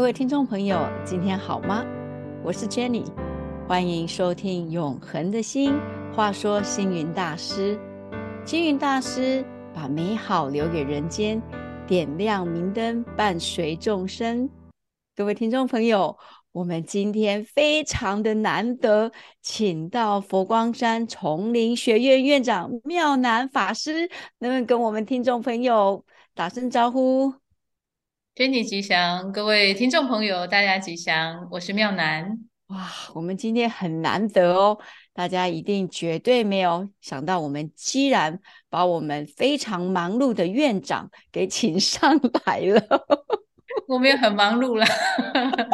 各位听众朋友，今天好吗？我是 Jenny，欢迎收听《永恒的心》。话说星云大师，星云大师把美好留给人间，点亮明灯，伴随众生。各位听众朋友，我们今天非常的难得，请到佛光山丛林学院院长妙南法师，能不能跟我们听众朋友打声招呼？天体吉祥，各位听众朋友，大家吉祥，我是妙南。哇，我们今天很难得哦，大家一定绝对没有想到，我们居然把我们非常忙碌的院长给请上来了。我们也很忙碌了，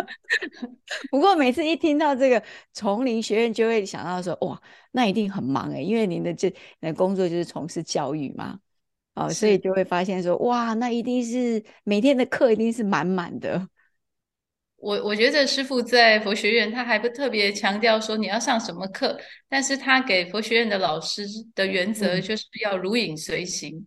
不过每次一听到这个丛林学院，就会想到说，哇，那一定很忙哎，因为您的这的工作就是从事教育嘛。哦，所以就会发现说，哇，那一定是每天的课一定是满满的。我我觉得师傅在佛学院，他还不特别强调说你要上什么课，但是他给佛学院的老师的原则就是要如影随形，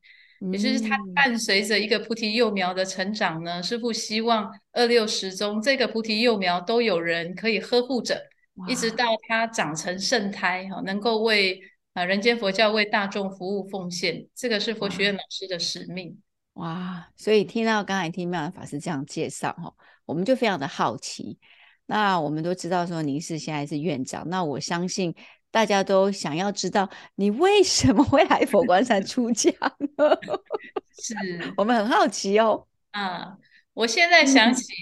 也就是他伴随着一个菩提幼苗的成长呢。师傅希望二六十中这个菩提幼苗都有人可以呵护着，一直到它长成圣胎哈，能够为。啊！人间佛教为大众服务奉献，这个是佛学院老师的使命。哇！所以听到刚才听妙法师这样介绍哈，我们就非常的好奇。那我们都知道说您是现在是院长，那我相信大家都想要知道你为什么会来佛光山出家呢？是我们很好奇哦。啊！我现在想起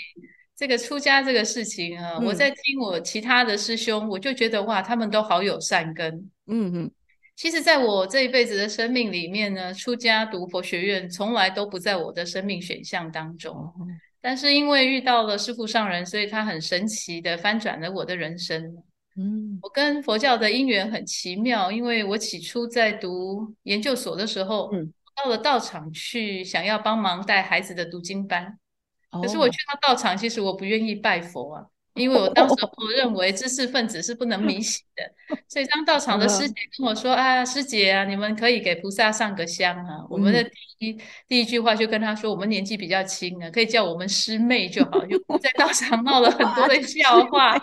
这个出家这个事情啊，我在听我其他的师兄，我就觉得哇，他们都好有善根。嗯嗯。其实，在我这一辈子的生命里面呢，出家读佛学院从来都不在我的生命选项当中。但是因为遇到了师父上人，所以他很神奇的翻转了我的人生。嗯，我跟佛教的因缘很奇妙，因为我起初在读研究所的时候，嗯到了道场去想要帮忙带孩子的读经班，可是我去到道场，其实我不愿意拜佛啊。因为我当时我认为知识分子是不能迷信的，所以当到场的师姐跟我说：“啊，师姐啊，你们可以给菩萨上个香啊。”我们的第一第一句话就跟他说：“我们年纪比较轻啊，可以叫我们师妹就好。”就在道场闹了很多的笑话。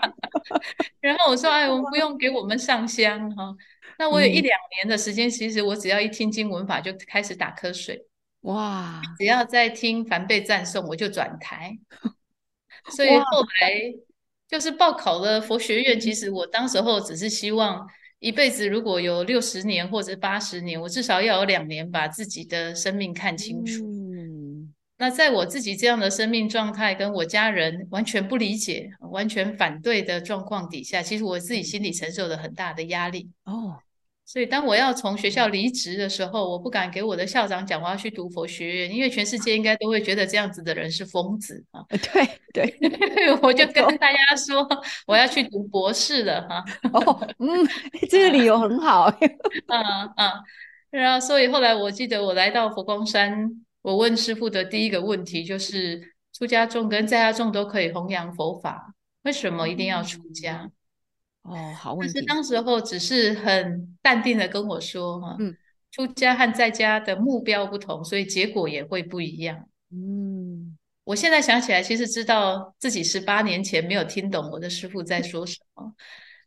然后我说：“哎，我们不用给我们上香哈。”那我有一两年的时间，其实我只要一听经文法就开始打瞌睡。哇！只要在听梵呗赞颂，我就转台。所以后来。就是报考了佛学院，其实我当时候只是希望一辈子如果有六十年或者八十年，我至少要有两年把自己的生命看清楚。嗯，那在我自己这样的生命状态，跟我家人完全不理解、完全反对的状况底下，其实我自己心里承受了很大的压力。哦。所以，当我要从学校离职的时候，我不敢给我的校长讲我要去读佛学院，因为全世界应该都会觉得这样子的人是疯子啊。对对，我就跟大家说我要去读博士了哈。哦，嗯，这个理由很好。嗯嗯，然后所以后来我记得我来到佛光山，我问师傅的第一个问题就是：出家众跟在家众都可以弘扬佛法，为什么一定要出家？哦，好问题。是当时候只是很淡定的跟我说哈，嗯，出家和在家的目标不同，所以结果也会不一样。嗯，我现在想起来，其实知道自己十八年前没有听懂我的师傅在说什么。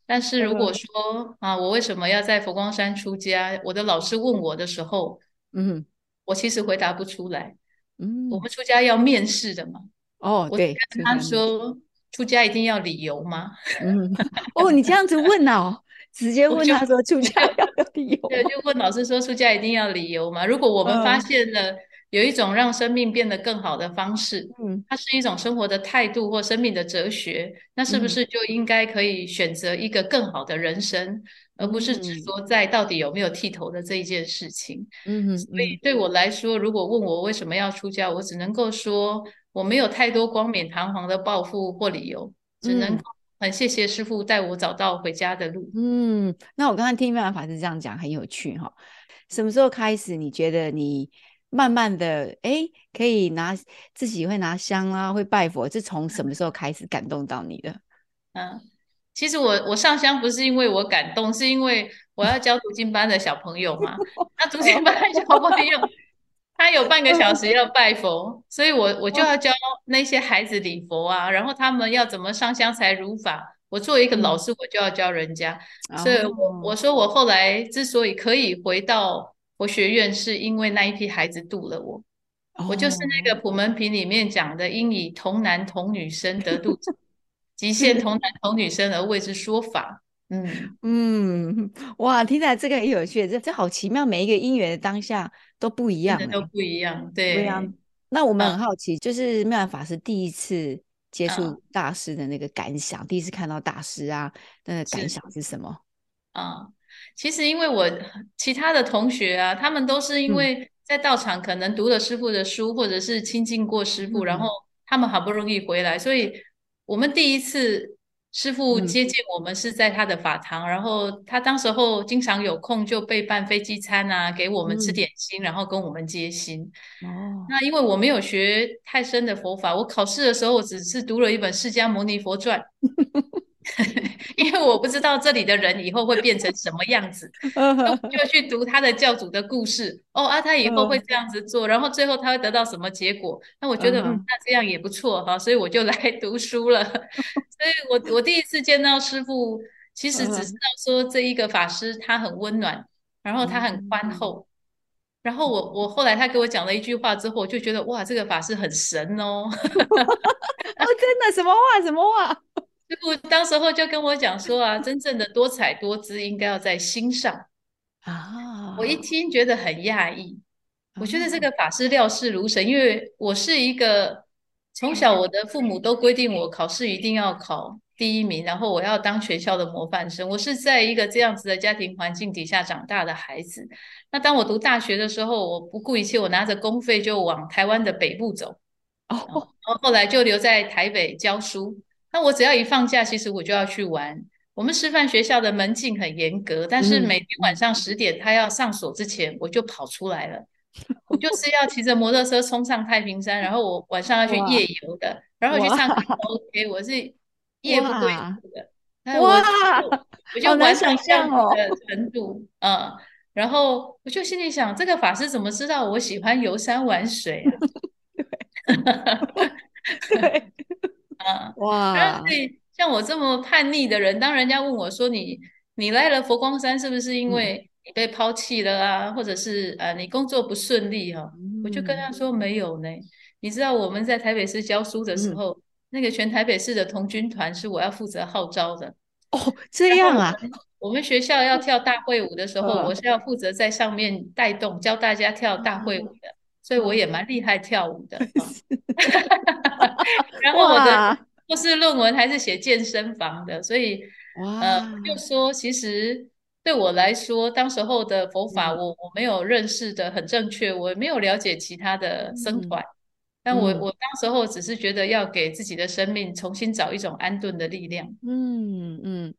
但是如果说啊，我为什么要在佛光山出家？我的老师问我的时候，嗯，我其实回答不出来。嗯，我们出家要面试的嘛。哦，对，他说。出家一定要理由吗？嗯，哦，你这样子问哦，直接 问他说出家要理由？对，就问老师说出家一定要理由吗？如果我们发现了有一种让生命变得更好的方式，嗯，它是一种生活的态度或生命的哲学，那是不是就应该可以选择一个更好的人生，而不是只说在到底有没有剃头的这一件事情？嗯，所以对我来说，如果问我为什么要出家，我只能够说。我没有太多光冕堂皇的抱负或理由，只能很谢谢师傅带我找到回家的路。嗯，那我刚刚听妙法师这样讲很有趣哈。什么时候开始你觉得你慢慢的哎可以拿自己会拿香啊，会拜佛？是从什么时候开始感动到你的？嗯，其实我我上香不是因为我感动，是因为我要教读经班的小朋友嘛。那读经班的小朋友。他有半个小时要拜佛，所以我我就要教那些孩子礼佛啊，然后他们要怎么上香才如法。我作为一个老师，我就要教人家。所以我我说我后来之所以可以回到佛学院，是因为那一批孩子度了我。我就是那个普门品里面讲的，应以童男童女生得度者，即现童男童女生而为之说法。嗯 嗯，哇，听起来这个很有趣，这这好奇妙，每一个因缘的当下都不一样，都不一样，对。那我们很好奇，就是妙兰法师第一次接触大师的那个感想，第一次看到大师啊，那个感想是什么？啊，其实因为我其他的同学啊，他们都是因为在道场可能读了师傅的书，或者是亲近过师傅，然后他们好不容易回来，所以我们第一次。师傅接见我们是在他的法堂，然后他当时候经常有空就备办飞机餐啊，给我们吃点心，然后跟我们接心。哦，那因为我没有学太深的佛法，我考试的时候我只是读了一本《释迦牟尼佛传》。因为我不知道这里的人以后会变成什么样子，就去读他的教主的故事。哦啊，他以后会这样子做，然后最后他会得到什么结果？那我觉得，嗯，那这样也不错哈，所以我就来读书了。所以我我第一次见到师傅，其实只知道说这一个法师他很温暖，然后他很宽厚。然后我我后来他给我讲了一句话之后，我就觉得哇，这个法师很神哦。哦，真的什么话？什么话？师傅当时候就跟我讲说啊，真正的多彩多姿应该要在心上啊。我一听觉得很讶异，我觉得这个法师料事如神，因为我是一个从小我的父母都规定我考试一定要考第一名，然后我要当学校的模范生。我是在一个这样子的家庭环境底下长大的孩子。那当我读大学的时候，我不顾一切，我拿着公费就往台湾的北部走，哦，然后后来就留在台北教书。那我只要一放假，其实我就要去玩。我们师范学校的门禁很严格，但是每天晚上十点他要上锁之前，我就跑出来了。我就是要骑着摩托车冲上太平山，然后我晚上要去夜游的，然后去唱 OK，我是夜不归宿的。哇，我就玩成这样的程度，嗯，然后我就心里想，这个法师怎么知道我喜欢游山玩水啊？对。啊哇！所以像我这么叛逆的人，当人家问我说你你来了佛光山是不是因为你被抛弃了啊，或者是呃你工作不顺利哈？我就跟他说没有呢。你知道我们在台北市教书的时候，那个全台北市的童军团是我要负责号召的哦。这样啊？我们学校要跳大会舞的时候，我是要负责在上面带动教大家跳大会舞的。所以我也蛮厉害跳舞的 然后我的博士论文还是写健身房的，所以呃，就说其实对我来说，当时候的佛法我我没有认识的很正确，我没有了解其他的僧团，但我我当时候只是觉得要给自己的生命重新找一种安顿的力量，嗯嗯。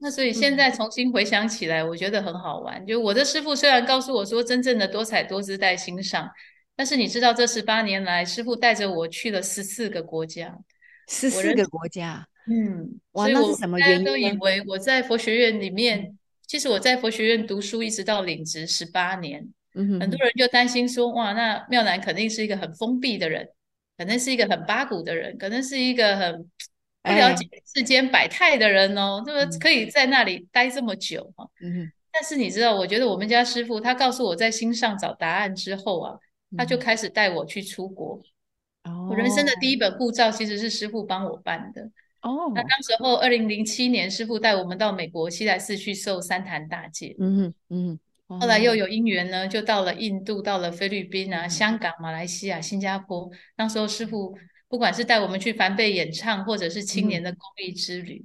那所以现在重新回想起来，我觉得很好玩。就我的师傅虽然告诉我说，真正的多彩多姿在心上。但是你知道，这十八年来，师傅带着我去了十四个国家，十四个国家，嗯，所以我大家都以为我在佛学院里面，其实我在佛学院读书一直到领职十八年，嗯很多人就担心说，哇，那妙南肯定是一个很封闭的人，可能是一个很八股的人，可能是一个很不了解世间百态的人哦，这么可以在那里待这么久哈，嗯但是你知道，我觉得我们家师傅他告诉我在心上找答案之后啊。他就开始带我去出国。我人生的第一本护照其实是师傅帮我办的。哦，那当时候二零零七年，师傅带我们到美国西来寺去受三坛大戒。嗯嗯。后来又有因缘呢，就到了印度，到了菲律宾啊、香港、马来西亚、新加坡。那时候师傅不管是带我们去梵贝演唱，或者是青年的公益之旅。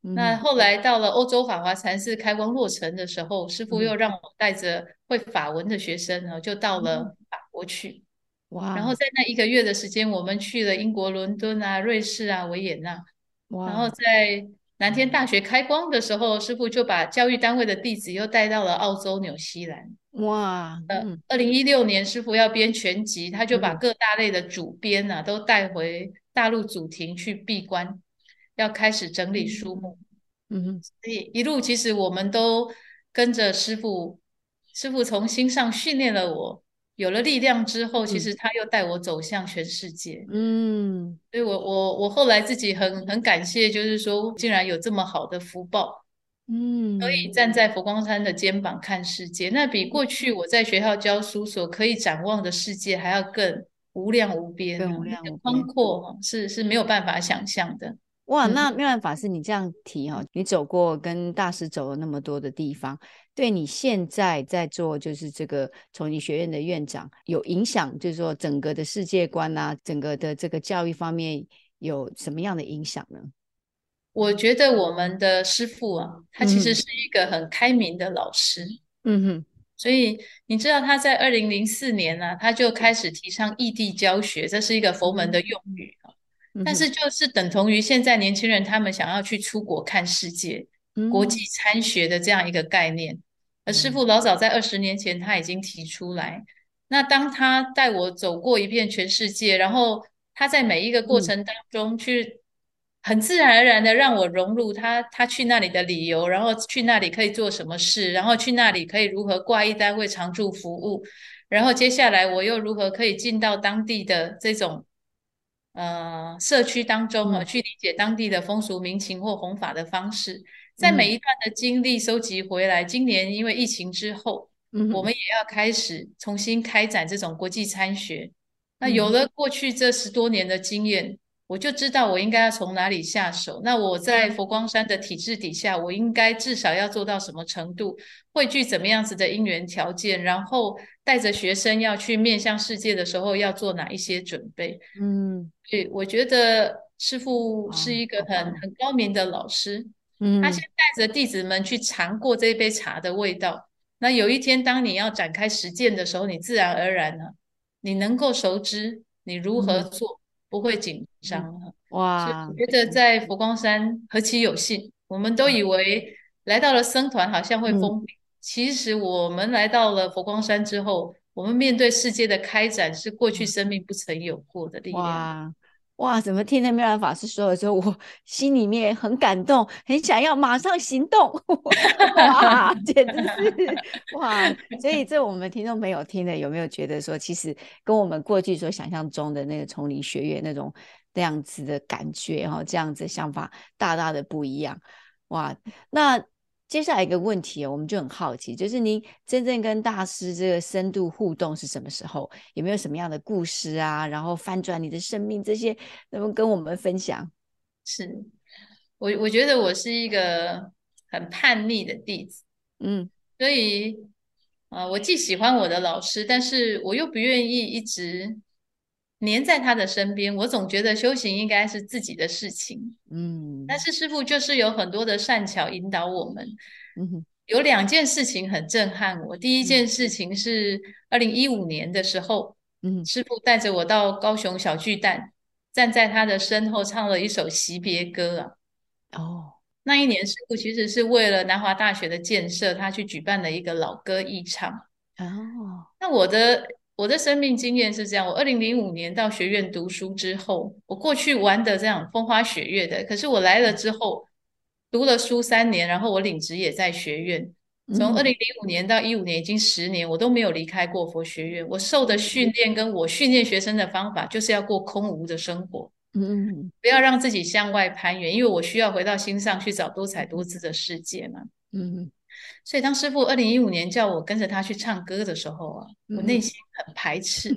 那后来到了欧洲法华禅寺开光落成的时候，师傅又让我带着会法文的学生呢，就到了法国去。哇！然后在那一个月的时间，我们去了英国伦敦啊、瑞士啊、维也纳。哇！然后在南天大学开光的时候，师傅就把教育单位的弟子又带到了澳洲、纽西兰。哇！呃，二零一六年师傅要编全集，他就把各大类的主编呢都带回大陆祖庭去闭关。要开始整理书目，嗯哼，所以一路其实我们都跟着师傅，师傅从心上训练了我，有了力量之后，其实他又带我走向全世界。嗯，所以我我我后来自己很很感谢，就是说竟然有这么好的福报，嗯，可以站在佛光山的肩膀看世界，那比过去我在学校教书所可以展望的世界还要更无量无边、更无量宽阔，是是没有办法想象的。哇，那妙兰法师，你这样提哈，你走过跟大师走了那么多的地方，对你现在在做就是这个崇礼学院的院长有影响，就是说整个的世界观啊，整个的这个教育方面有什么样的影响呢？我觉得我们的师傅啊，他其实是一个很开明的老师，嗯哼，所以你知道他在二零零四年呢，他就开始提倡异地教学，这是一个佛门的用语啊。但是就是等同于现在年轻人他们想要去出国看世界、国际参学的这样一个概念。而师傅老早在二十年前他已经提出来。那当他带我走过一遍全世界，然后他在每一个过程当中去很自然而然的让我融入他，他去那里的理由，然后去那里可以做什么事，然后去那里可以如何挂一单位常驻服务，然后接下来我又如何可以进到当地的这种。呃，社区当中啊，去理解当地的风俗民情或弘法的方式，在每一段的经历收集回来。今年因为疫情之后，我们也要开始重新开展这种国际参学。那有了过去这十多年的经验。我就知道我应该要从哪里下手。那我在佛光山的体制底下，我应该至少要做到什么程度？汇聚怎么样子的因缘条件？然后带着学生要去面向世界的时候，要做哪一些准备？嗯，对，我觉得师傅是一个很很高明的老师。嗯，他先带着弟子们去尝过这一杯茶的味道。那有一天，当你要展开实践的时候，你自然而然呢，你能够熟知你如何做。不会紧张哇！觉得在佛光山何其有幸，我们都以为来到了僧团好像会封闭，其实我们来到了佛光山之后，我们面对世界的开展是过去生命不曾有过的力量。哇，哇怎么听那妙兰法师说的时候，我心里面很感动，很想要马上行动。哇，简直是哇！所以这我们听众朋友听了有没有觉得说，其实跟我们过去所想象中的那个丛林学院那种那样子的感觉哈，这样子想法大大的不一样。哇，那。接下来一个问题我们就很好奇，就是您真正跟大师这个深度互动是什么时候？有没有什么样的故事啊？然后翻转你的生命这些，能不能跟我们分享？是我我觉得我是一个很叛逆的弟子，嗯，所以啊，我既喜欢我的老师，但是我又不愿意一直黏在他的身边。我总觉得修行应该是自己的事情。嗯，但是师傅就是有很多的善巧引导我们。嗯，有两件事情很震撼我。第一件事情是二零一五年的时候，嗯，师傅带着我到高雄小巨蛋，站在他的身后唱了一首惜别歌啊。哦，那一年师傅其实是为了南华大学的建设，他去举办了一个老歌艺唱。哦，那我的。我的生命经验是这样：我二零零五年到学院读书之后，我过去玩的这样风花雪月的，可是我来了之后，读了书三年，然后我领职也在学院。从二零零五年到一五年，已经十年，我都没有离开过佛学院。我受的训练跟我训练学生的方法，就是要过空无的生活，嗯，不要让自己向外攀援，因为我需要回到心上去找多彩多姿的世界嘛，嗯。所以，当师傅二零一五年叫我跟着他去唱歌的时候啊，我内心很排斥。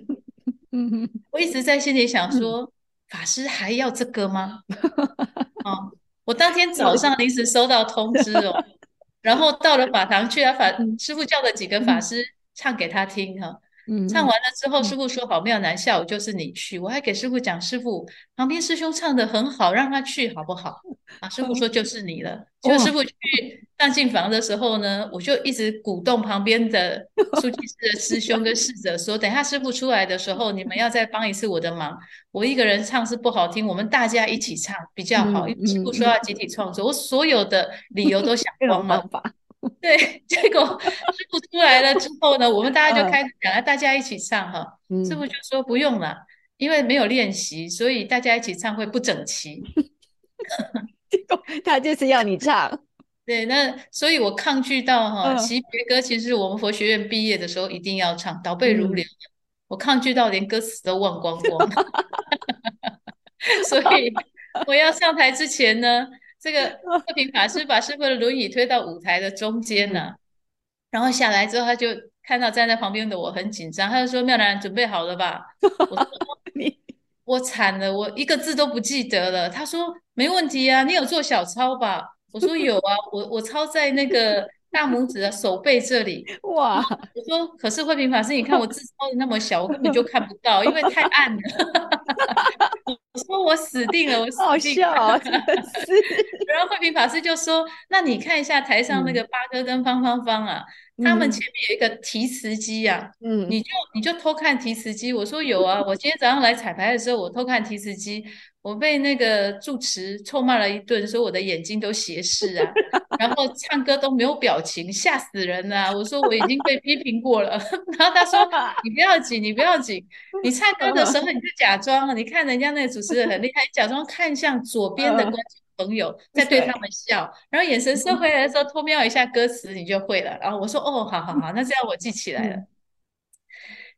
我一直在心里想说：法师还要这个吗？啊！我当天早上临时收到通知哦，然后到了法堂去啊，法师傅叫了几个法师唱给他听哈。唱完了之后，师傅说好妙难下午就是你去，我还给师傅讲，师傅旁边师兄唱的很好，让他去好不好？啊，师傅说就是你了。就师傅去上进房的时候呢，我就一直鼓动旁边的 书记室的师兄跟侍者说，等下师傅出来的时候，你们要再帮一次我的忙。我一个人唱是不好听，我们大家一起唱比较好。因为师傅说要集体创作，我所有的理由都想光了。对，结果师傅出来了之后呢，我们大家就开始讲，了大家一起唱哈。师傅就说不用了，因为没有练习，所以大家一起唱会不整齐。他就是要你唱。对，那所以我抗拒到哈，其别歌其实我们佛学院毕业的时候一定要唱，倒背如流。我抗拒到连歌词都忘光光，所以我要上台之前呢，这个 慧平法师把师傅的轮椅推到舞台的中间呢，然后下来之后，他就看到站在旁边的我很紧张，他就说：“妙兰，准备好了吧？”我说：“你，我惨了，我一个字都不记得了。”他说：“没问题啊，你有做小抄吧？”我说：“有啊，我我抄在那个。”大拇指的手背这里，哇！我说，可是慧平法师，你看我字抄的那么小，我根本就看不到，因为太暗了。我说我死定了，我好笑，真的是。然后慧平法师就说：“那你看一下台上那个八哥跟方芳芳啊，他们前面有一个提词机啊，嗯，你就你就偷看提词机。”我说：“有啊，我今天早上来彩排的时候，我偷看提词机。”我被那个住持臭骂了一顿，说我的眼睛都斜视啊，然后唱歌都没有表情，吓死人了。我说我已经被批评过了，然后他说 你不要紧，你不要紧，你唱歌的时候你就假装，你看人家那个主持人很厉害，假装看向左边的观众朋友，在对他们笑，然后眼神收回来的时候偷瞄一下歌词，你就会了。然后我说哦，好好好，那这样我记起来了。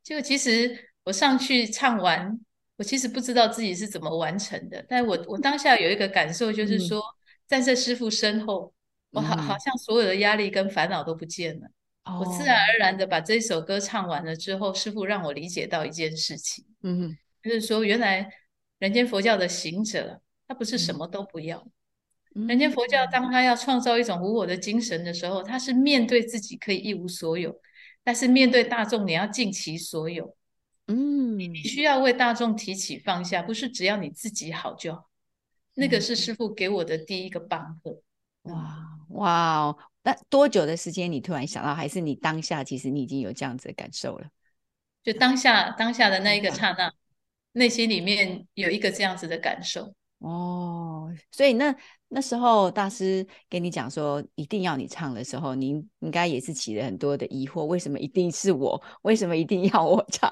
结果其实我上去唱完。我其实不知道自己是怎么完成的，但我我当下有一个感受，就是说站在师傅身后，我好好像所有的压力跟烦恼都不见了。我自然而然的把这首歌唱完了之后，师傅让我理解到一件事情，嗯，就是说原来人间佛教的行者，他不是什么都不要。人间佛教当他要创造一种无我的精神的时候，他是面对自己可以一无所有，但是面对大众你要尽其所有。嗯，你需要为大众提起放下，不是只要你自己好就好。那个是师傅给我的第一个棒喝。哇哇哦！那多久的时间你突然想到，还是你当下其实你已经有这样子的感受了？就当下当下的那一个刹那，内心里面有一个这样子的感受。哦，所以那那时候大师跟你讲说一定要你唱的时候，您应该也是起了很多的疑惑：为什么一定是我？为什么一定要我唱？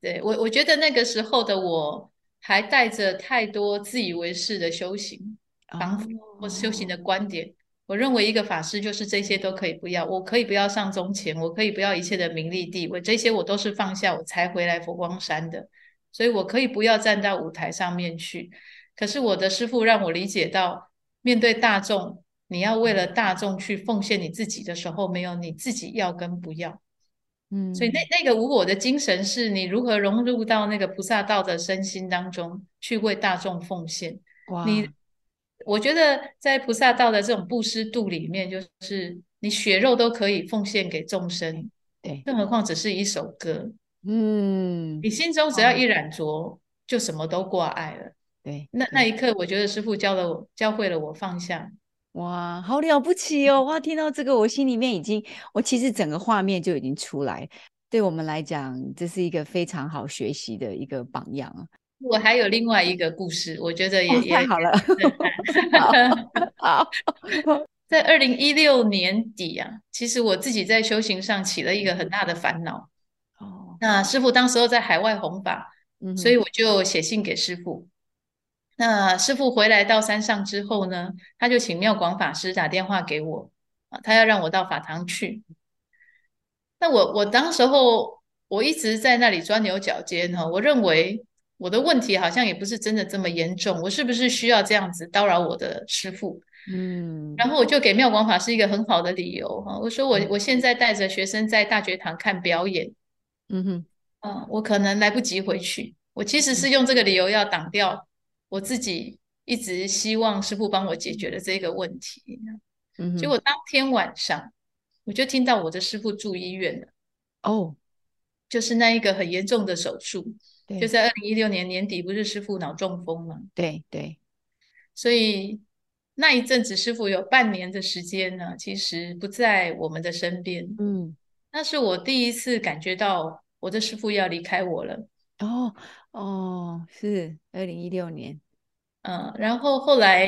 对我，我觉得那个时候的我还带着太多自以为是的修行方法或修行的观点。我认为一个法师就是这些都可以不要，我可以不要上宗前，我可以不要一切的名利地位，这些我都是放下我才回来佛光山的，所以我可以不要站到舞台上面去。可是我的师父让我理解到，面对大众，你要为了大众去奉献你自己的时候，没有你自己要跟不要。嗯，所以那那个无我的精神是你如何融入到那个菩萨道的身心当中去为大众奉献。哇，你我觉得在菩萨道的这种布施度里面，就是你血肉都可以奉献给众生，对，更何况只是一首歌。嗯，你心中只要一染着，就什么都挂碍了。对，那那一刻，我觉得师傅教了我，教会了我放下。哇，好了不起哦！哇，听到这个，我心里面已经，我其实整个画面就已经出来。对我们来讲，这是一个非常好学习的一个榜样啊。我还有另外一个故事，我觉得也太好了。好，在二零一六年底啊，其实我自己在修行上起了一个很大的烦恼。哦，那师傅当时候在海外弘法，所以我就写信给师傅。那师傅回来到山上之后呢，他就请妙广法师打电话给我啊，他要让我到法堂去。那我我当时候我一直在那里钻牛角尖哈，我认为我的问题好像也不是真的这么严重，我是不是需要这样子叨扰我的师傅？嗯，然后我就给妙广法师一个很好的理由哈，我说我我现在带着学生在大觉堂看表演，嗯哼，啊，我可能来不及回去，我其实是用这个理由要挡掉。我自己一直希望师傅帮我解决了这个问题，嗯，结果当天晚上我就听到我的师傅住医院了，哦，就是那一个很严重的手术，就在二零一六年年底，不是师傅脑中风吗？对对，所以那一阵子师傅有半年的时间呢，其实不在我们的身边，嗯，那是我第一次感觉到我的师傅要离开我了，哦。哦，是二零一六年，嗯，然后后来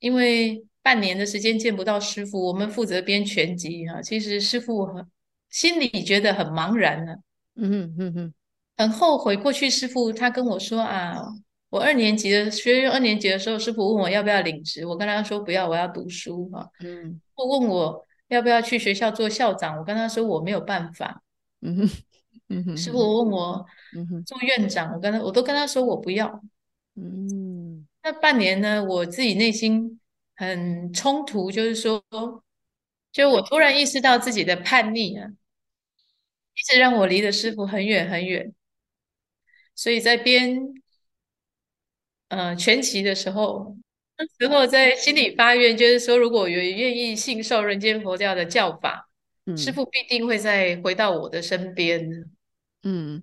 因为半年的时间见不到师傅，我们负责编全集哈，其实师傅很心里觉得很茫然呢，嗯哼嗯哼，很后悔。过去师傅他跟我说啊，我二年级的学院二年级的时候，师傅问我要不要领职，我跟他说不要，我要读书哈。嗯，我问我要不要去学校做校长，我跟他说我没有办法。嗯哼，嗯哼，师傅问我嗯做院长，我跟他我都跟他说我不要。嗯，那半年呢，我自己内心很冲突，就是说，就我突然意识到自己的叛逆啊，一直让我离的师傅很远很远，所以在编。嗯，全集的时候，那时候在心里发愿，就是说，如果有愿意信受人间佛教的教法，师傅必定会再回到我的身边。嗯，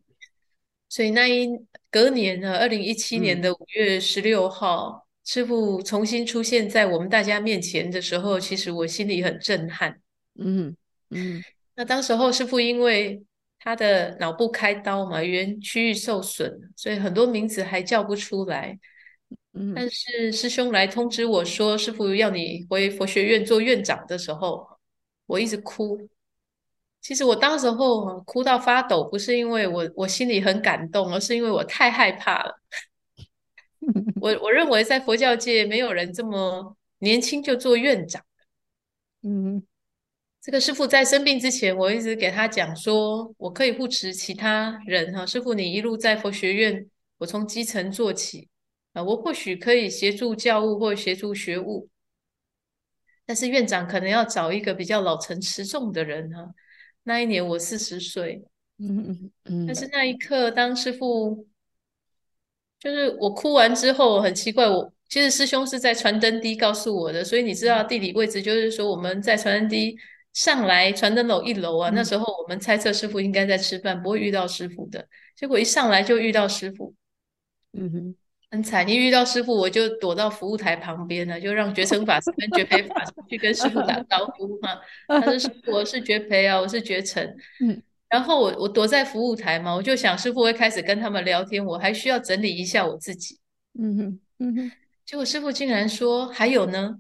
所以那一隔年呢，二零一七年的五月十六号，师傅重新出现在我们大家面前的时候，其实我心里很震撼。嗯嗯，那当时候师傅因为他的脑部开刀嘛，原区域受损，所以很多名字还叫不出来。嗯但是师兄来通知我说，师傅要你回佛学院做院长的时候，我一直哭。其实我当时候哭到发抖，不是因为我我心里很感动，而是因为我太害怕了。我 我认为在佛教界没有人这么年轻就做院长。嗯，这个师傅在生病之前，我一直给他讲说，我可以护持其他人哈。师傅，你一路在佛学院，我从基层做起。啊，我或许可以协助教务或协助学务，但是院长可能要找一个比较老成持重的人哈。那一年我四十岁，嗯嗯嗯，但。是那一刻，当师傅就是我哭完之后，很奇怪，我其实师兄是在传灯梯告诉我的，所以你知道地理位置，就是说我们在传灯梯上来传灯楼一楼啊，那时候我们猜测师傅应该在吃饭，不会遇到师傅的，结果一上来就遇到师傅，嗯哼。很惨，一遇到师傅，我就躲到服务台旁边了，就让觉成法师跟觉培法师去跟师傅打招呼嘛。他说：“师傅，我是觉培啊，我是觉成。”嗯，然后我我躲在服务台嘛，我就想师傅会开始跟他们聊天，我还需要整理一下我自己。嗯哼，嗯哼。结果师傅竟然说：“还有呢。”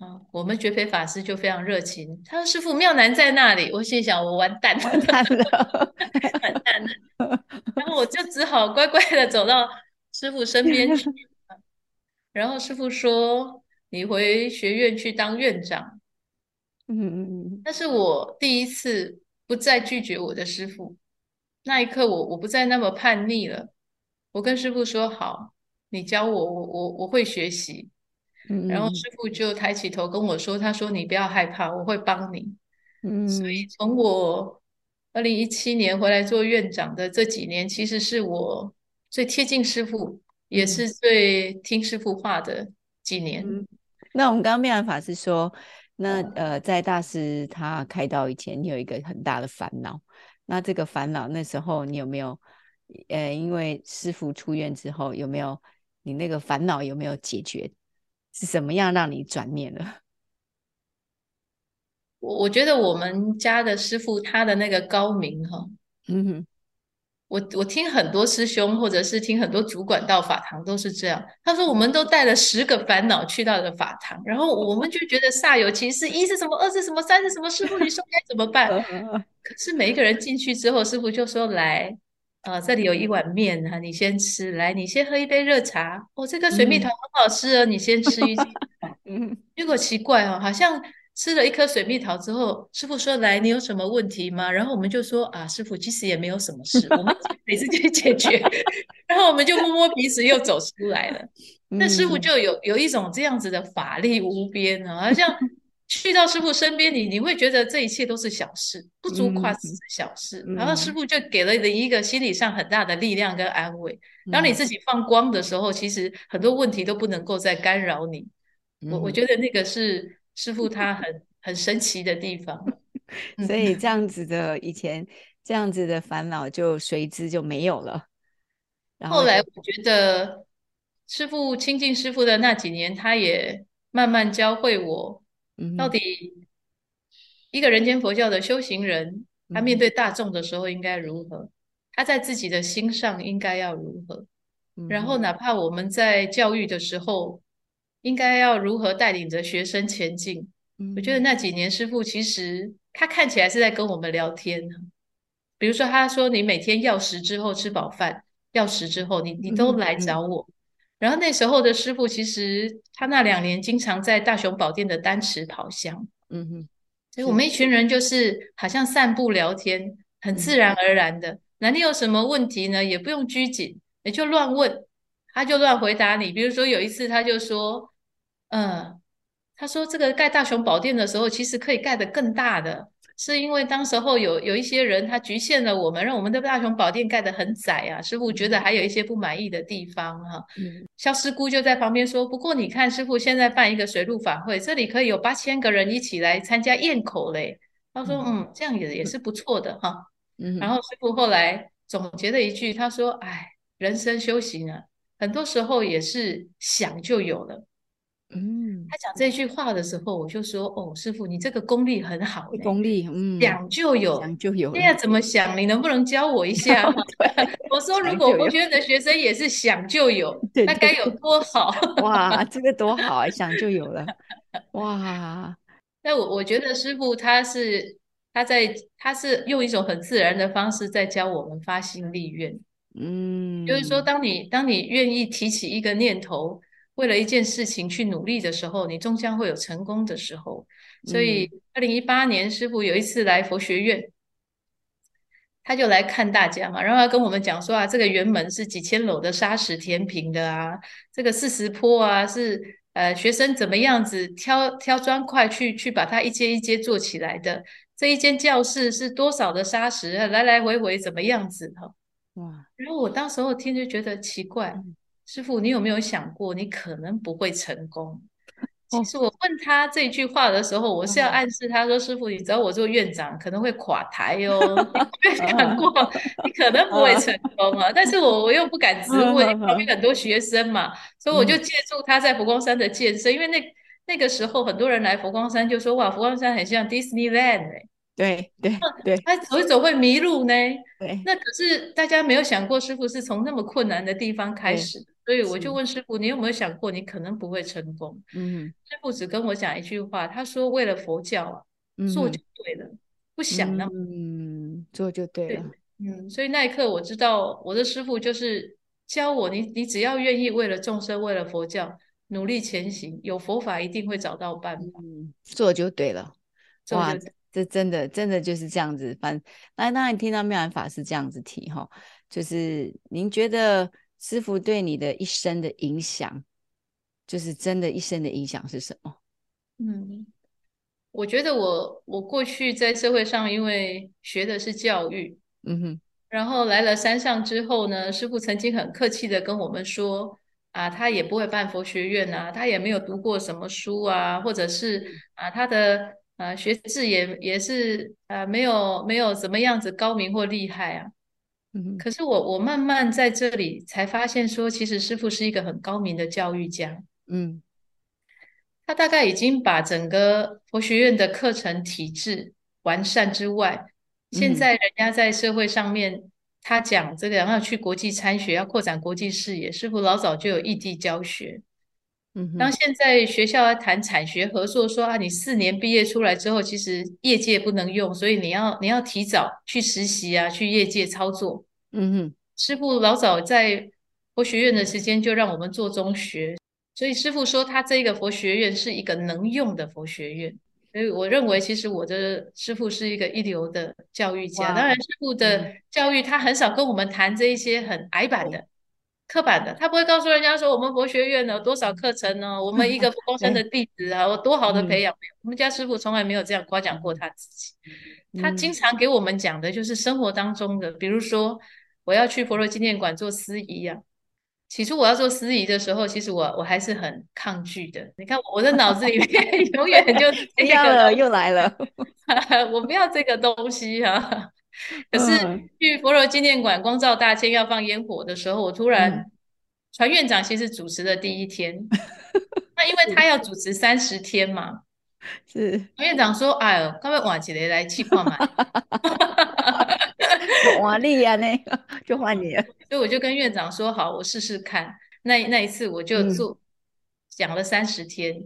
啊，我们觉培法师就非常热情，他说：“师傅，妙男在那里。”我心想：“我完蛋了，完蛋了，完蛋了。”然后我就只好乖乖的走到。师傅身边去，然后师傅说：“你回学院去当院长。”嗯嗯嗯。但是我第一次不再拒绝我的师傅。那一刻，我我不再那么叛逆了。我跟师傅说：“好，你教我，我我我会学习。”嗯然后师傅就抬起头跟我说：“他说你不要害怕，我会帮你。”嗯。所以从我二零一七年回来做院长的这几年，其实是我。最贴近师傅，也是最听师傅话的几年。那我们刚刚妙然法师说，那呃，在大师他开刀以前，你有一个很大的烦恼。那这个烦恼那时候你有没有？呃，因为师傅出院之后，有没有你那个烦恼有没有解决？是什么样让你转念了？我我觉得我们家的师傅他的那个高明哈，嗯哼。我我听很多师兄，或者是听很多主管到法堂都是这样。他说，我们都带了十个烦恼去到了法堂，然后我们就觉得煞有其事，一是什么，二是什么，三是什么，师傅你说该怎么办？可是每一个人进去之后，师傅就说：“来，啊，这里有一碗面哈，你先吃。来，你先喝一杯热茶。哦，这个水蜜桃很好吃哦，你先吃一。嗯，结果奇怪哦，好像。吃了一颗水蜜桃之后，师傅说：“来，你有什么问题吗？”然后我们就说：“啊，师傅，其实也没有什么事，我们每次去解决。”然后我们就摸摸鼻子，又走出来了。那师傅就有有一种这样子的法力无边啊，好像去到师傅身边，你你会觉得这一切都是小事，不足挂齿的小事。然后师傅就给了你一个心理上很大的力量跟安慰。当你自己放光的时候，其实很多问题都不能够再干扰你。我我觉得那个是。师傅他很 很神奇的地方，所以这样子的以前这样子的烦恼就随之就没有了。然后来我觉得师傅亲近师傅的那几年，他也慢慢教会我，到底一个人间佛教的修行人，他面对大众的时候应该如何，他在自己的心上应该要如何，然后哪怕我们在教育的时候。应该要如何带领着学生前进？我觉得那几年师傅其实他看起来是在跟我们聊天呢。比如说，他说你每天要食之后吃饱饭，要食之后，你你都来找我。然后那时候的师傅，其实他那两年经常在大雄宝殿的丹池跑香，嗯哼，所以我们一群人就是好像散步聊天，很自然而然的。那你有什么问题呢？也不用拘谨，也就乱问，他就乱回答你。比如说有一次，他就说，嗯，他说这个盖大雄宝殿的时候，其实可以盖得更大的。是因为当时候有有一些人，他局限了我们，让我们的大雄宝殿盖得很窄啊。师傅觉得还有一些不满意的地方哈。嗯。肖师姑就在旁边说：“不过你看，师傅现在办一个水陆法会，这里可以有八千个人一起来参加宴口嘞。”他说：“嗯，这样也也是不错的哈。”嗯。然后师傅后来总结了一句，他说：“哎，人生修行啊，很多时候也是想就有了。”嗯，他讲这句话的时候，我就说：“哦，师傅，你这个功力很好，功力，嗯，想就有，想就有。现在怎么想？你能不能教我一下？” 我说：“如果佛学院的学生也是想就有，那该有多好！哇，这个多好啊，想就有了，哇！那我我觉得师傅他是他在他是用一种很自然的方式在教我们发心立愿，嗯，就是说，当你当你愿意提起一个念头。”为了一件事情去努力的时候，你终将会有成功的时候。所以，二零一八年师傅有一次来佛学院，他就来看大家嘛，然后他跟我们讲说啊，这个圆门是几千楼的砂石填平的啊，这个四十坡啊是呃学生怎么样子挑挑砖块去去把它一阶一阶做起来的，这一间教室是多少的砂石来来回回怎么样子哈？哇！然后我当时候听就觉得奇怪。师傅，你有没有想过，你可能不会成功？其实我问他这句话的时候，我是要暗示他说：“师傅，你找我做院长可能会垮台哦。你想过，你可能不会成功啊。”但是我我又不敢直问，旁边很多学生嘛，所以我就借助他在佛光山的建设，因为那那个时候很多人来佛光山就说：“哇，佛光山很像 Disneyland 哎。”对对对，他走一走会迷路呢。对，那可是大家没有想过，师傅是从那么困难的地方开始。所以我就问师傅：“你有没有想过，你可能不会成功？”嗯，师傅只跟我讲一句话，他说：“为了佛教啊，做就对了，不想那么……嗯，做就对了。”嗯，所以那一刻我知道，我的师傅就是教我：你你只要愿意为了众生，为了佛教努力前行，有佛法一定会找到办法。嗯，做就对了。哇，这真的真的就是这样子。反那当然听到妙安法师这样子提哈，就是您觉得。师傅对你的一生的影响，就是真的一生的影响是什么？嗯，我觉得我我过去在社会上，因为学的是教育，嗯哼，然后来了山上之后呢，师傅曾经很客气的跟我们说，啊，他也不会办佛学院啊，他也没有读过什么书啊，或者是啊，他的啊学制也也是啊，没有没有怎么样子高明或厉害啊。嗯可是我我慢慢在这里才发现，说其实师傅是一个很高明的教育家。嗯，他大概已经把整个佛学院的课程体制完善之外，现在人家在社会上面，他讲这个要去国际参学，要扩展国际视野，师傅老早就有异地教学。嗯，当现在学校要谈产学合作，说啊，你四年毕业出来之后，其实业界不能用，所以你要你要提早去实习啊，去业界操作。嗯哼，师傅老早在佛学院的时间就让我们做中学，所以师傅说他这个佛学院是一个能用的佛学院，所以我认为其实我的师傅是一个一流的教育家。当然，师傅的教育他很少跟我们谈这一些很矮板的、刻板的，他不会告诉人家说我们佛学院呢多少课程呢？我们一个佛光山的 弟子啊，我多好的培养。我们家师傅从来没有这样夸奖过他自己，他经常给我们讲的就是生活当中的，比如说。我要去佛罗纪念馆做司仪呀。起初我要做司仪的时候，其实我我还是很抗拒的。你看我的脑子里面 永远就这个又来了，我不要这个东西啊。可是去佛罗纪念馆光照大千要放烟火的时候，我突然传院长先是主持的第一天，那因为他要主持三十天嘛，是传院长说：“哎呦，刚刚晚起来来气矿嘛。”华丽呀，那个就换你了。所以我就跟院长说好，我试试看。那那一次我就做讲了三十天，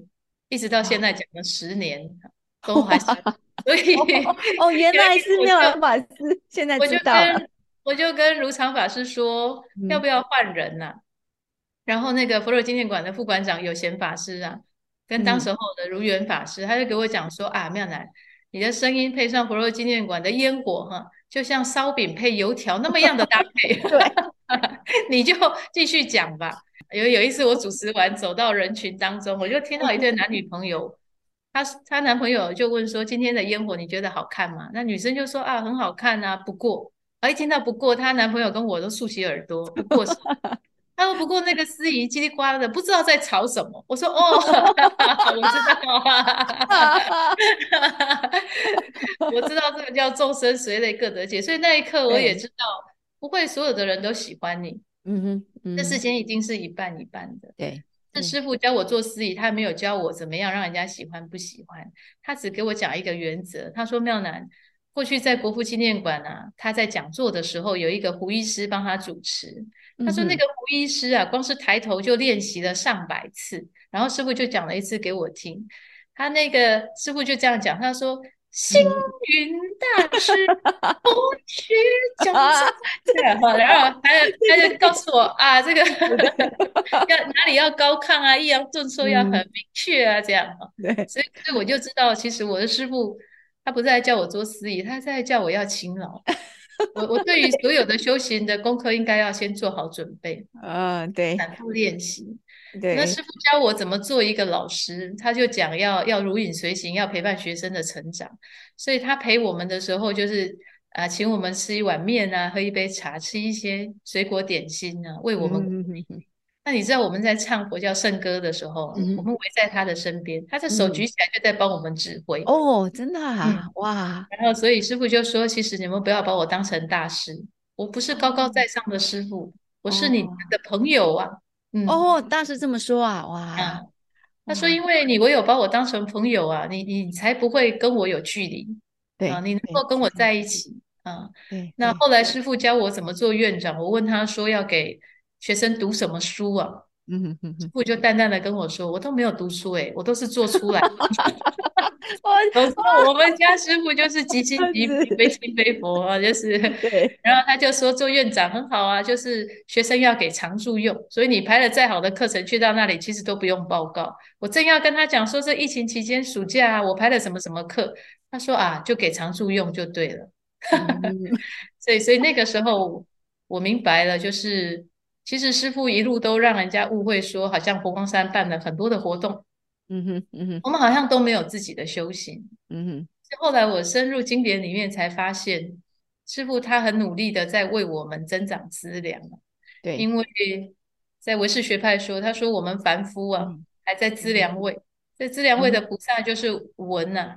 一直到现在讲了十年，都还是。所以哦，原来是妙法师，现在知道了。我就跟如常法师说，要不要换人呐？然后那个佛罗纪念馆的副馆长有贤法师啊，跟当时候的如缘法师，他就给我讲说啊，妙南，你的声音配上佛罗纪念馆的烟火哈，就像烧饼配油条那么样的搭配。对，你就继续讲吧。有有一次我主持完走到人群当中，我就听到一对男女朋友，她她男朋友就问说：“今天的烟火你觉得好看吗？”那女生就说：“啊，很好看啊。”不过，啊，一听到不过，她男朋友跟我都竖起耳朵。不过，他说：“不过那个司仪叽里呱啦的，不知道在吵什么。”我说：“哦，我知道，我知道这个叫众生随类各得解。”所以那一刻我也知道，不会所有的人都喜欢你。嗯哼，这事情已经是一半一半的。对，这师傅教我做司仪，他没有教我怎么样让人家喜欢不喜欢，他只给我讲一个原则。他说妙南过去在国父纪念馆啊，他在讲座的时候有一个胡医师帮他主持。他说那个胡医师啊，光是抬头就练习了上百次，然后师傅就讲了一次给我听。他那个师傅就这样讲，他说。星云大师不虚讲这样哈，然后他就他就告诉我啊，这个 要哪里要高亢啊，抑扬顿挫要很明确啊，这样哈。对，所以所以我就知道，其实我的师傅他不是在叫我做司仪，他在叫我要勤劳。我我对于所有的修行的功课，应该要先做好准备啊，对，反复练习。那师傅教我怎么做一个老师，他就讲要要如影随形，要陪伴学生的成长。所以他陪我们的时候，就是啊，请我们吃一碗面啊，喝一杯茶，吃一些水果点心啊，为我们。那你知道我们在唱佛教圣歌的时候，我们围在他的身边，他的手举起来就在帮我们指挥。哦，真的啊，哇！然后所以师傅就说：“其实你们不要把我当成大师，我不是高高在上的师傅，我是你们的朋友啊。”哦，大师这么说啊，哇！他说：“因为你唯有把我当成朋友啊，你你才不会跟我有距离，对啊，你能够跟我在一起啊。”那后来师傅教我怎么做院长，我问他说要给学生读什么书啊？嗯哼哼哼，师傅就淡淡的跟我说：“我都没有读书，哎，我都是做出来。” 我说我们家师傅就是极心极品，非亲非佛啊，就是。对。然后他就说做院长很好啊，就是学生要给常住用，所以你排了再好的课程去到那里，其实都不用报告。我正要跟他讲说，这疫情期间暑假啊，我排了什么什么课，他说啊，就给常住用就对了。所以，所以那个时候我明白了，就是其实师傅一路都让人家误会说，好像佛光山办了很多的活动。嗯哼，嗯哼，我们好像都没有自己的修行。嗯哼，后来我深入经典里面才发现，师傅他很努力的在为我们增长资粮。对，因为在唯识学派说，他说我们凡夫啊，还在资粮位，在资粮位的菩萨就是闻呐，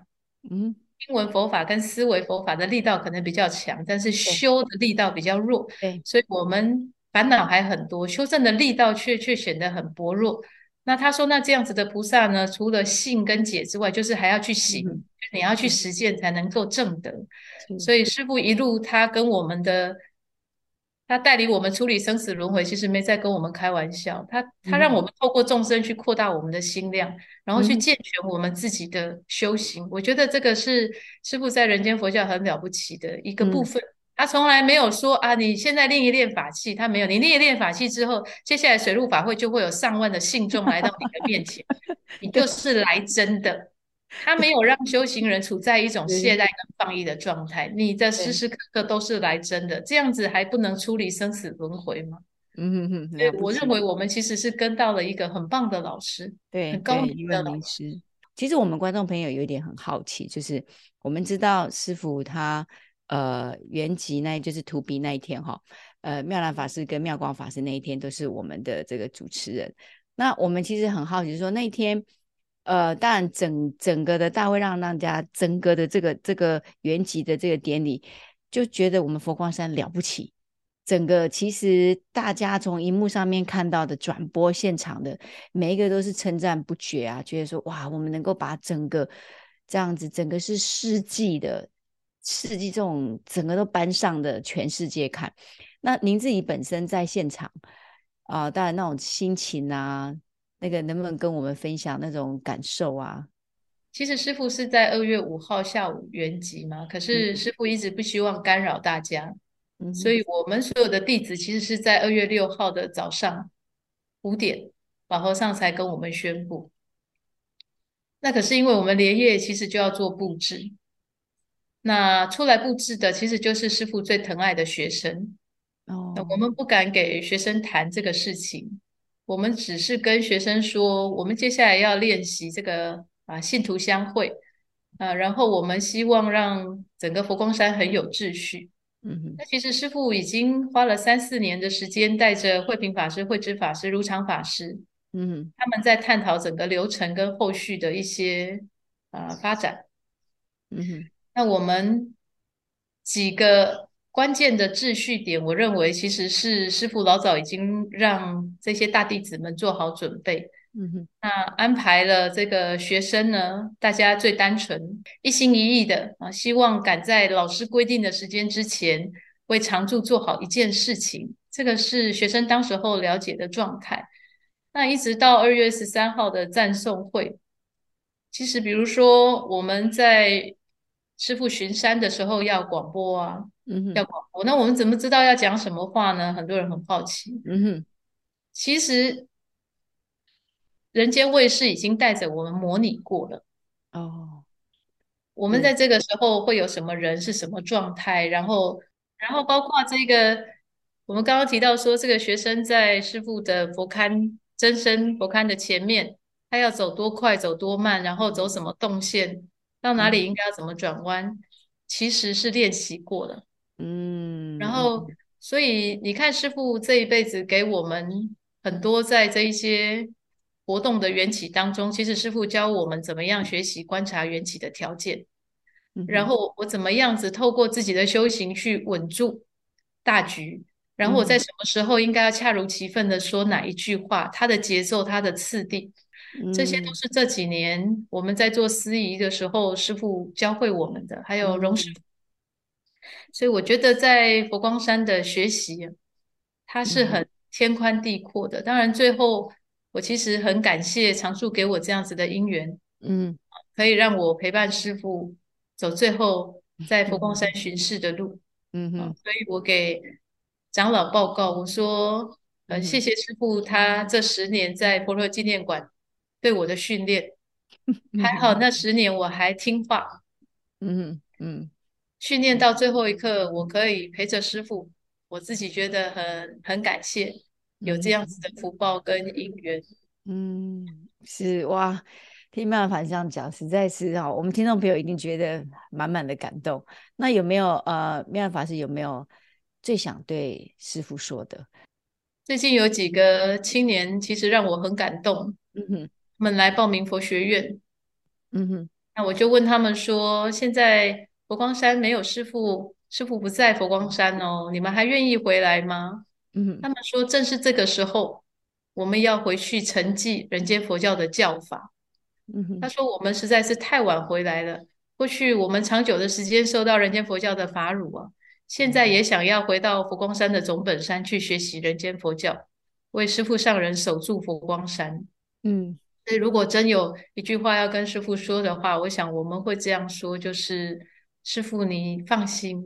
嗯，听闻佛法跟思维佛法的力道可能比较强，但是修的力道比较弱。对，所以我们烦恼还很多，修正的力道却却显得很薄弱。那他说，那这样子的菩萨呢，除了信跟解之外，就是还要去行，你要去实践才能够证得。所以师父一路他跟我们的，他带领我们处理生死轮回，其实没在跟我们开玩笑。他他让我们透过众生去扩大我们的心量，然后去健全我们自己的修行。我觉得这个是师父在人间佛教很了不起的一个部分。他从来没有说啊，你现在练一练法器，他没有。你练一练法器之后，接下来水陆法会就会有上万的信众来到你的面前，你就是来真的。他没有让修行人处在一种懈怠跟放逸的状态，你的时时刻刻都是来真的，这样子还不能处理生死轮回吗？嗯嗯嗯。所以我认为我们其实是跟到了一个很棒的老师，对，很高明的老师。其实我们观众朋友有一点很好奇，就是我们知道师傅他。呃，原籍那就是 To B 那一天哈，呃，妙兰法师跟妙光法师那一天都是我们的这个主持人。那我们其实很好奇，说那一天，呃，当然整整个的大会让大家整个的这个这个原籍的这个典礼，就觉得我们佛光山了不起。整个其实大家从荧幕上面看到的转播现场的每一个都是称赞不绝啊，觉得说哇，我们能够把整个这样子，整个是世纪的。世纪这种整个都搬上的全世界看，那您自己本身在现场啊，当然那种心情啊，那个能不能跟我们分享那种感受啊？其实师傅是在二月五号下午圆寂嘛，可是师傅一直不希望干扰大家，嗯所以我们所有的弟子其实是在二月六号的早上五点，法和尚才跟我们宣布。那可是因为我们连夜其实就要做布置，那出来布置的其实就是师傅最疼爱的学生。哦，我们不敢给学生谈这个事情，我们只是跟学生说，我们接下来要练习这个啊信徒相会啊，然后我们希望让整个佛光山很有秩序。嗯哼，那其实师傅已经花了三四年的时间，带着慧平法师、慧知法师、如常法师。嗯，他们在探讨整个流程跟后续的一些呃发展。嗯哼，那我们几个关键的秩序点，我认为其实是师傅老早已经让这些大弟子们做好准备。嗯哼，那安排了这个学生呢，大家最单纯、一心一意的啊，希望赶在老师规定的时间之前为常住做好一件事情。这个是学生当时候了解的状态。那一直到二月十三号的赞颂会，其实比如说我们在师傅巡山的时候要广播啊，嗯，要广播，那我们怎么知道要讲什么话呢？很多人很好奇，嗯哼，其实人间卫视已经带着我们模拟过了，哦，我们在这个时候会有什么人是什么状态，然后，然后包括这个，我们刚刚提到说这个学生在师傅的佛龛。真身佛龛的前面，他要走多快，走多慢，然后走什么动线，到哪里应该要怎么转弯，其实是练习过的。嗯，然后所以你看，师傅这一辈子给我们很多在这一些活动的缘起当中，其实师傅教我们怎么样学习观察缘起的条件，然后我怎么样子透过自己的修行去稳住大局。然后我在什么时候应该要恰如其分的说哪一句话？它的节奏、它的次第，这些都是这几年我们在做司仪的时候，师傅教会我们的。还有荣师傅，所以我觉得在佛光山的学习，它是很天宽地阔的。当然，最后我其实很感谢常树给我这样子的因缘，嗯，可以让我陪伴师傅走最后在佛光山巡视的路，嗯哼，所以我给。长老报告，我说，呃，谢谢师傅，他这十年在佛陀纪念馆对我的训练，还好那十年我还听话，嗯嗯，训练到最后一刻，我可以陪着师傅，我自己觉得很很感谢，有这样子的福报跟因缘，嗯，是哇，听妙法这样讲，实在是哈，我们听众朋友一定觉得满满的感动。那有没有呃，妙法师有没有？最想对师傅说的，最近有几个青年，其实让我很感动。嗯哼，他们来报名佛学院。嗯哼，那我就问他们说：现在佛光山没有师傅，师傅不在佛光山哦，你们还愿意回来吗？嗯哼，他们说正是这个时候，我们要回去承继人间佛教的教法。嗯哼，他说我们实在是太晚回来了，过去我们长久的时间受到人间佛教的法乳啊。现在也想要回到佛光山的总本山去学习人间佛教，为师父上人守住佛光山。嗯，所以如果真有一句话要跟师傅说的话，我想我们会这样说：就是师傅，你放心，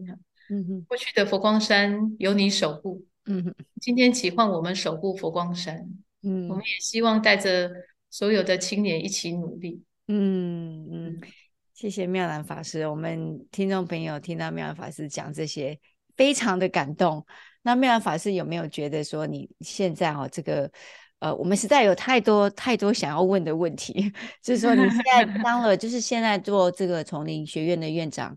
嗯哼，过去的佛光山有你守护，嗯哼，今天起换我们守护佛光山，嗯，我们也希望带着所有的青年一起努力，嗯嗯。谢谢妙兰法师，我们听众朋友听到妙兰法师讲这些，非常的感动。那妙兰法师有没有觉得说，你现在哈这个，呃，我们实在有太多太多想要问的问题，就是说你现在 当了，就是现在做这个丛林学院的院长，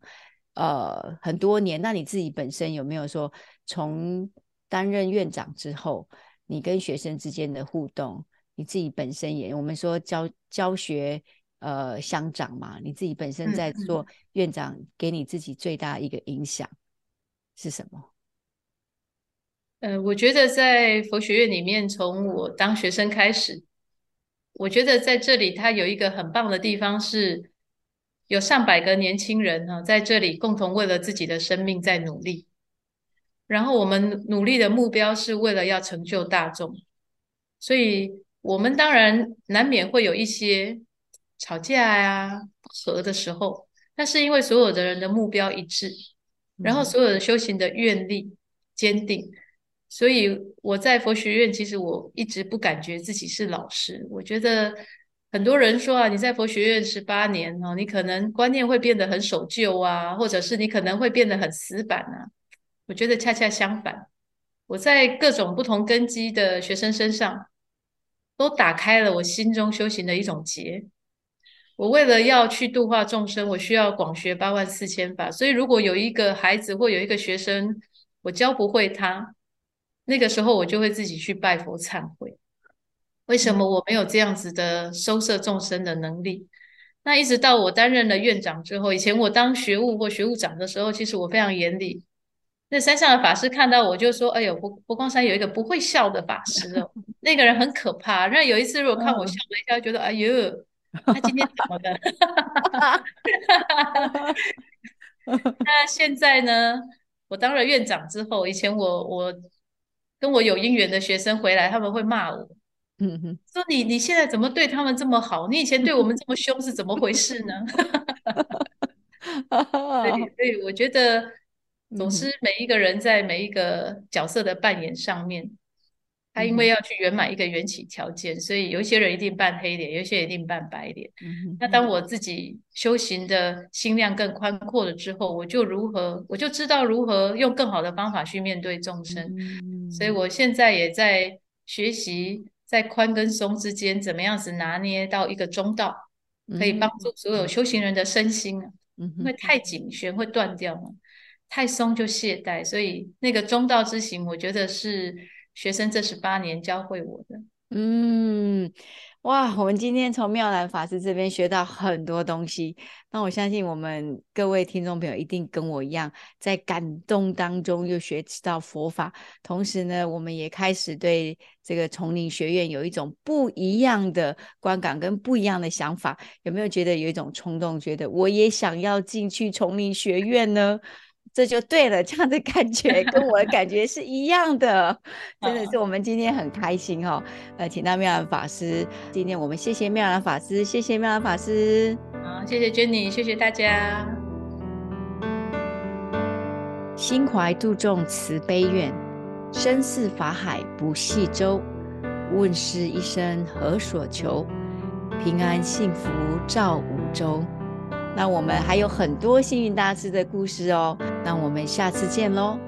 呃，很多年，那你自己本身有没有说，从担任院长之后，你跟学生之间的互动，你自己本身也，我们说教教学。呃，乡长嘛，你自己本身在做院长，给你自己最大一个影响是什么？呃，我觉得在佛学院里面，从我当学生开始，我觉得在这里，它有一个很棒的地方，是有上百个年轻人哈，在这里共同为了自己的生命在努力，然后我们努力的目标是为了要成就大众，所以我们当然难免会有一些。吵架呀，不和的时候，那是因为所有的人的目标一致，然后所有的修行的愿力坚定。所以我在佛学院，其实我一直不感觉自己是老师。我觉得很多人说啊，你在佛学院十八年哦，你可能观念会变得很守旧啊，或者是你可能会变得很死板啊。我觉得恰恰相反，我在各种不同根基的学生身上，都打开了我心中修行的一种结。我为了要去度化众生，我需要广学八万四千法。所以如果有一个孩子或有一个学生，我教不会他。那个时候我就会自己去拜佛忏悔，为什么我没有这样子的收摄众生的能力？那一直到我担任了院长之后，以前我当学务或学务长的时候，其实我非常严厉。那山上的法师看到我就说：“哎呦，佛佛光山有一个不会笑的法师哦，那个人很可怕。”那有一次如果看我笑了一下，觉得：“哎呦，他今天怎么的？” 那现在呢？我当了院长之后，以前我我。跟我有姻缘的学生回来，他们会骂我，嗯哼，说你你现在怎么对他们这么好？你以前对我们这么凶是怎么回事呢？对，所以我觉得总是每一个人在每一个角色的扮演上面。他因为要去圆满一个缘起条件，所以有一些人一定扮黑脸，有一些一定扮白脸。那当我自己修行的心量更宽阔了之后，我就如何，我就知道如何用更好的方法去面对众生。所以我现在也在学习，在宽跟松之间怎么样子拿捏到一个中道，可以帮助所有修行人的身心啊。因为太紧弦会断掉嘛，太松就懈怠，所以那个中道之行，我觉得是。学生这十八年教会我的，嗯，哇，我们今天从妙兰法师这边学到很多东西。那我相信我们各位听众朋友一定跟我一样，在感动当中又学习到佛法，同时呢，我们也开始对这个丛林学院有一种不一样的观感跟不一样的想法。有没有觉得有一种冲动，觉得我也想要进去丛林学院呢？这就对了，这样的感觉跟我的感觉是一样的，真的是我们今天很开心哈。呃，请到妙兰法师，今天我们谢谢妙兰法师，谢谢妙兰法师，好，谢谢 Jenny，谢谢大家。心怀度众慈悲愿，身似法海不系舟。问世一生何所求？平安幸福照五洲。那我们还有很多幸运大师的故事哦，那我们下次见喽。